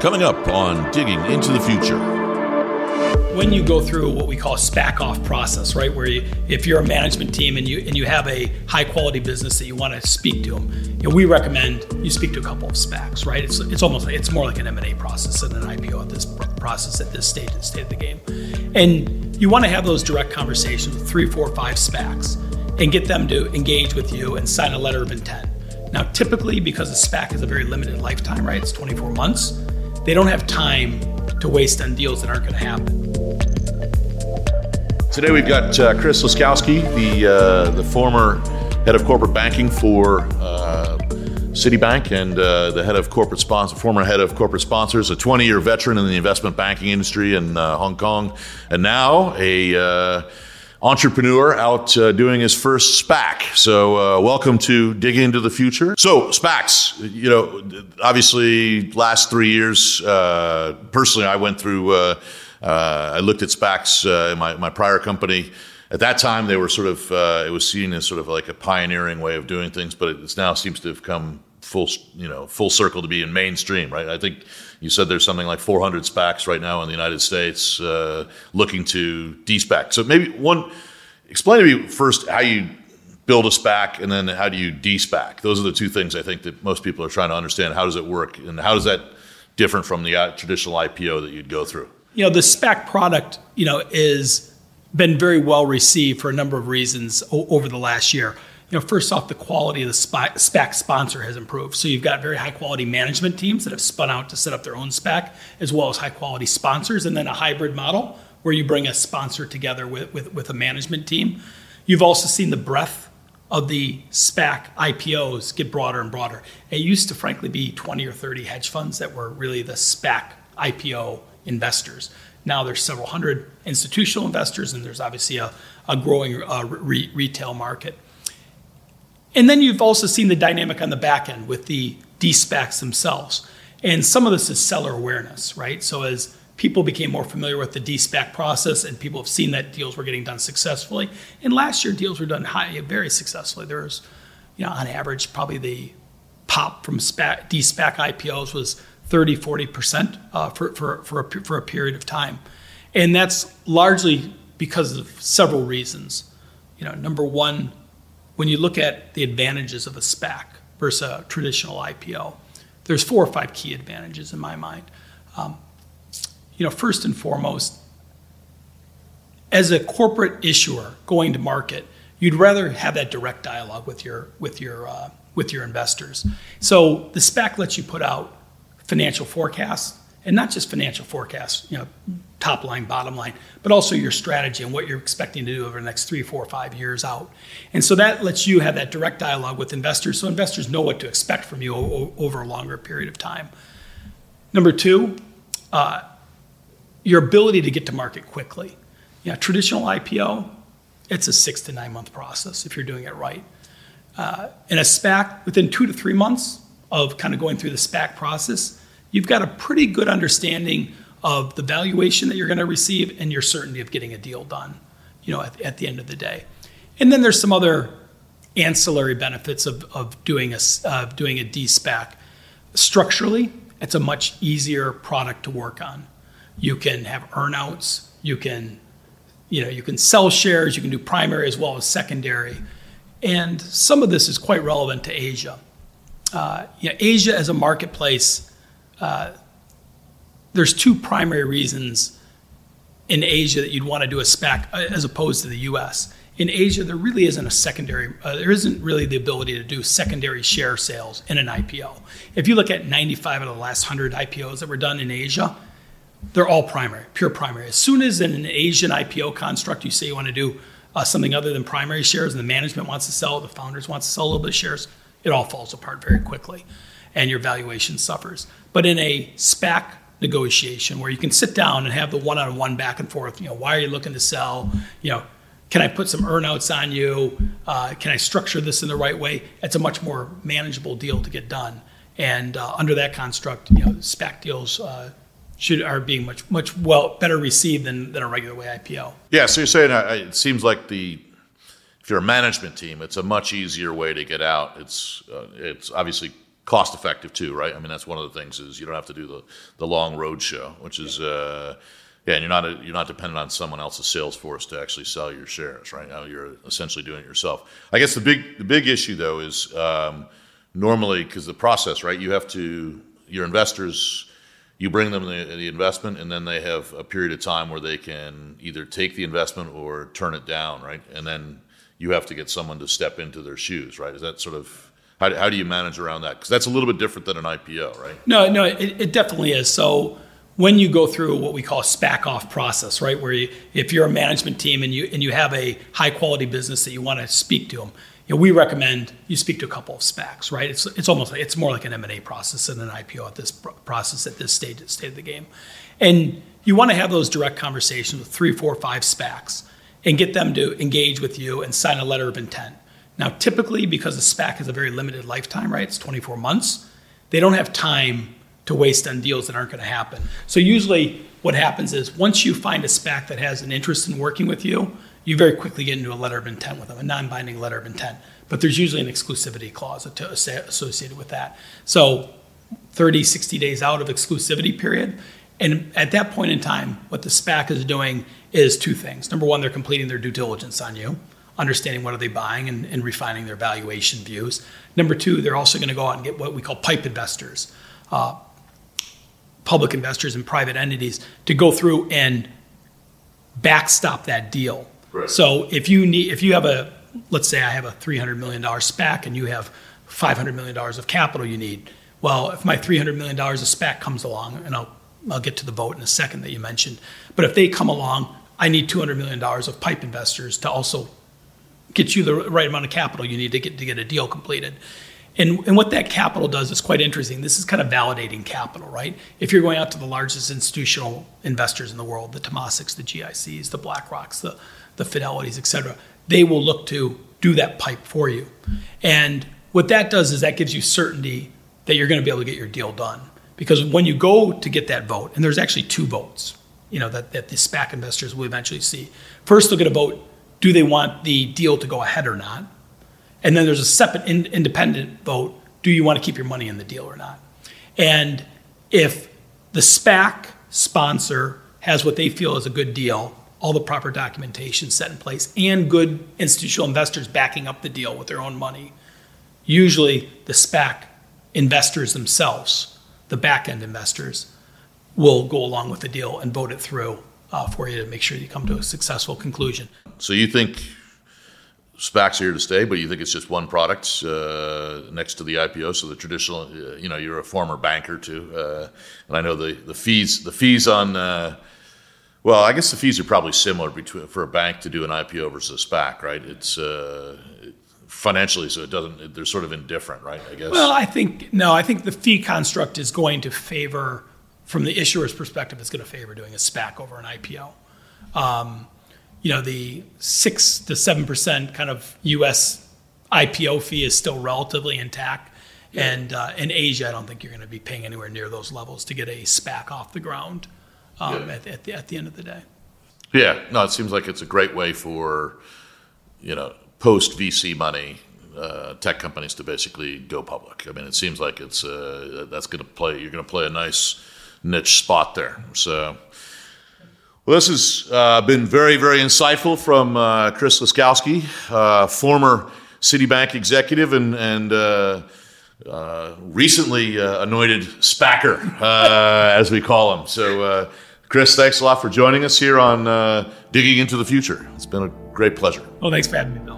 Coming up on Digging into the Future. When you go through what we call a SPAC off process, right, where you, if you're a management team and you and you have a high quality business that you want to speak to them, you know, we recommend you speak to a couple of SPACs, right? It's it's almost it's more like an M and A process than an IPO at this process at this stage, the state of the game, and you want to have those direct conversations with three, four, five SPACs and get them to engage with you and sign a letter of intent. Now, typically, because a SPAC is a very limited lifetime, right? It's 24 months. They don't have time to waste on deals that aren't going to happen. Today we've got uh, Chris Laskowski, the uh, the former head of corporate banking for uh, Citibank and uh, the head of corporate sponsor, former head of corporate sponsors, a 20 year veteran in the investment banking industry in uh, Hong Kong, and now a uh, entrepreneur out uh, doing his first SPAC. So, uh, welcome to Dig into the Future. So, SPACs, you know, obviously, last three years, uh, personally, I went through, uh, uh, I looked at SPACs uh, in my, my prior company. At that time, they were sort of, it was seen as sort of like a pioneering way of doing things, but it now seems to have come full, you know, full circle to be in mainstream, right? I think you said there's something like 400 SPACs right now in the United States uh, looking to de-SPAC. So maybe one, explain to me first how you build a SPAC and then how do you de-SPAC? Those are the two things I think that most people are trying to understand. How does it work and how does that different from the uh, traditional IPO that you'd go through? You know, the SPAC product, you know, is been very well received for a number of reasons over the last year you know, first off, the quality of the SPAC sponsor has improved. So you've got very high quality management teams that have spun out to set up their own SPAC, as well as high quality sponsors, and then a hybrid model where you bring a sponsor together with, with, with a management team. You've also seen the breadth of the SPAC IPOs get broader and broader. It used to, frankly, be 20 or 30 hedge funds that were really the SPAC IPO investors. Now there's several hundred institutional investors, and there's obviously a, a growing uh, re- retail market. And then you've also seen the dynamic on the back end with the de-SPACs themselves. And some of this is seller awareness, right? So as people became more familiar with the de-SPAC process and people have seen that deals were getting done successfully. And last year, deals were done high, very successfully. There was, you know, on average, probably the pop from SPAC, de-SPAC IPOs was 30, 40% uh, for, for, for, a, for a period of time. And that's largely because of several reasons. You know, number one, when you look at the advantages of a SPAC versus a traditional IPO, there's four or five key advantages in my mind. Um, you know, first and foremost, as a corporate issuer going to market, you'd rather have that direct dialogue with your with your uh, with your investors. So the SPAC lets you put out financial forecasts, and not just financial forecasts, you know, top line, bottom line, but also your strategy and what you're expecting to do over the next three, four, five years out. And so that lets you have that direct dialogue with investors so investors know what to expect from you over a longer period of time. Number two, uh, your ability to get to market quickly. Yeah, traditional IPO, it's a six to nine month process if you're doing it right. Uh, in a SPAC, within two to three months of kind of going through the SPAC process, you've got a pretty good understanding of the valuation that you're going to receive and your certainty of getting a deal done, you know, at, at the end of the day. And then there's some other ancillary benefits of, of doing a doing a de-SPAC. Structurally, it's a much easier product to work on. You can have earnouts. You can, you know, you can sell shares. You can do primary as well as secondary, and some of this is quite relevant to Asia. Uh, Asia as a marketplace uh, there's two primary reasons in Asia that you'd want to do a SPAC uh, as opposed to the US. In Asia, there really isn't a secondary, uh, there isn't really the ability to do secondary share sales in an IPO. If you look at 95 of the last 100 IPOs that were done in Asia, they're all primary, pure primary. As soon as in an Asian IPO construct you say you want to do uh, something other than primary shares and the management wants to sell, the founders want to sell a little bit of shares, it all falls apart very quickly and your valuation suffers. But in a SPAC negotiation where you can sit down and have the one-on-one back and forth, you know, why are you looking to sell? You know, can I put some earnouts on you? Uh, can I structure this in the right way? It's a much more manageable deal to get done. And uh, under that construct, you know, SPAC deals uh, should are being much much well better received than, than a regular way IPO. Yeah, so you're saying uh, it seems like the if you're a management team, it's a much easier way to get out. It's uh, it's obviously cost effective too, right? I mean, that's one of the things is you don't have to do the, the long road show, which is uh, yeah, and you're not a, you're not dependent on someone else's sales force to actually sell your shares, right? Now you're essentially doing it yourself. I guess the big the big issue though is um, normally because the process, right? You have to your investors. You bring them the, the investment, and then they have a period of time where they can either take the investment or turn it down, right? And then you have to get someone to step into their shoes, right? Is that sort of how, how do you manage around that? Because that's a little bit different than an IPO, right? No, no, it, it definitely is. So when you go through what we call a SPAC off process, right, where you, if you're a management team and you and you have a high quality business that you want to speak to them, you know, we recommend you speak to a couple of SPACs, right? It's it's almost like it's more like an M and A process than an IPO at this process at this stage state of the game, and you want to have those direct conversations with three, four, five SPACs and get them to engage with you and sign a letter of intent. Now, typically, because a SPAC has a very limited lifetime, right? It's 24 months. They don't have time to waste on deals that aren't going to happen. So usually, what happens is once you find a SPAC that has an interest in working with you, you very quickly get into a letter of intent with them, a non-binding letter of intent. But there's usually an exclusivity clause associated with that. So 30, 60 days out of exclusivity period. And at that point in time, what the SPAC is doing is two things. Number one, they're completing their due diligence on you, understanding what are they buying and, and refining their valuation views. Number two, they're also going to go out and get what we call pipe investors, uh, public investors and private entities to go through and backstop that deal. Right. So if you need, if you have a, let's say I have a $300 million SPAC and you have $500 million of capital you need. Well, if my $300 million of SPAC comes along, and I'll I'll get to the vote in a second that you mentioned. But if they come along, I need $200 million of pipe investors to also get you the right amount of capital you need to get to get a deal completed. And, and what that capital does is quite interesting. This is kind of validating capital, right? If you're going out to the largest institutional investors in the world, the Temaseks, the GICs, the BlackRocks, the, the Fidelities, et cetera, they will look to do that pipe for you. And what that does is that gives you certainty that you're going to be able to get your deal done. Because when you go to get that vote, and there's actually two votes, you know, that, that the SPAC investors will eventually see. First, they'll get a vote, do they want the deal to go ahead or not? And then there's a separate in, independent vote, do you want to keep your money in the deal or not? And if the SPAC sponsor has what they feel is a good deal, all the proper documentation set in place, and good institutional investors backing up the deal with their own money, usually the SPAC investors themselves the back end investors will go along with the deal and vote it through uh, for you to make sure you come to a successful conclusion. So you think SPACs are here to stay, but you think it's just one product uh, next to the IPO. So the traditional, uh, you know, you're a former banker too, uh, and I know the, the fees the fees on. Uh, well, I guess the fees are probably similar between for a bank to do an IPO versus a SPAC, right? It's uh, financially, so it doesn't. They're sort of indifferent, right? I guess. Well, I think no. I think the fee construct is going to favor, from the issuer's perspective, it's going to favor doing a SPAC over an IPO. Um, you know, the six to seven percent kind of U.S. IPO fee is still relatively intact. Yeah. And uh, in Asia, I don't think you're going to be paying anywhere near those levels to get a SPAC off the ground um, yeah. at, at, the, at the end of the day. Yeah, no, it seems like it's a great way for, you know, post VC money uh, tech companies to basically go public. I mean, it seems like it's uh, that's going to play. You're going to play a nice niche spot there. So. Well, this has uh, been very, very insightful from uh, Chris Laskowski, uh, former Citibank executive and, and uh, uh, recently uh, anointed SPACer, as we call him. So, Chris, thanks a lot for joining us here on Digging into the Future. It's been a great pleasure. Well, thanks for having me, Bill.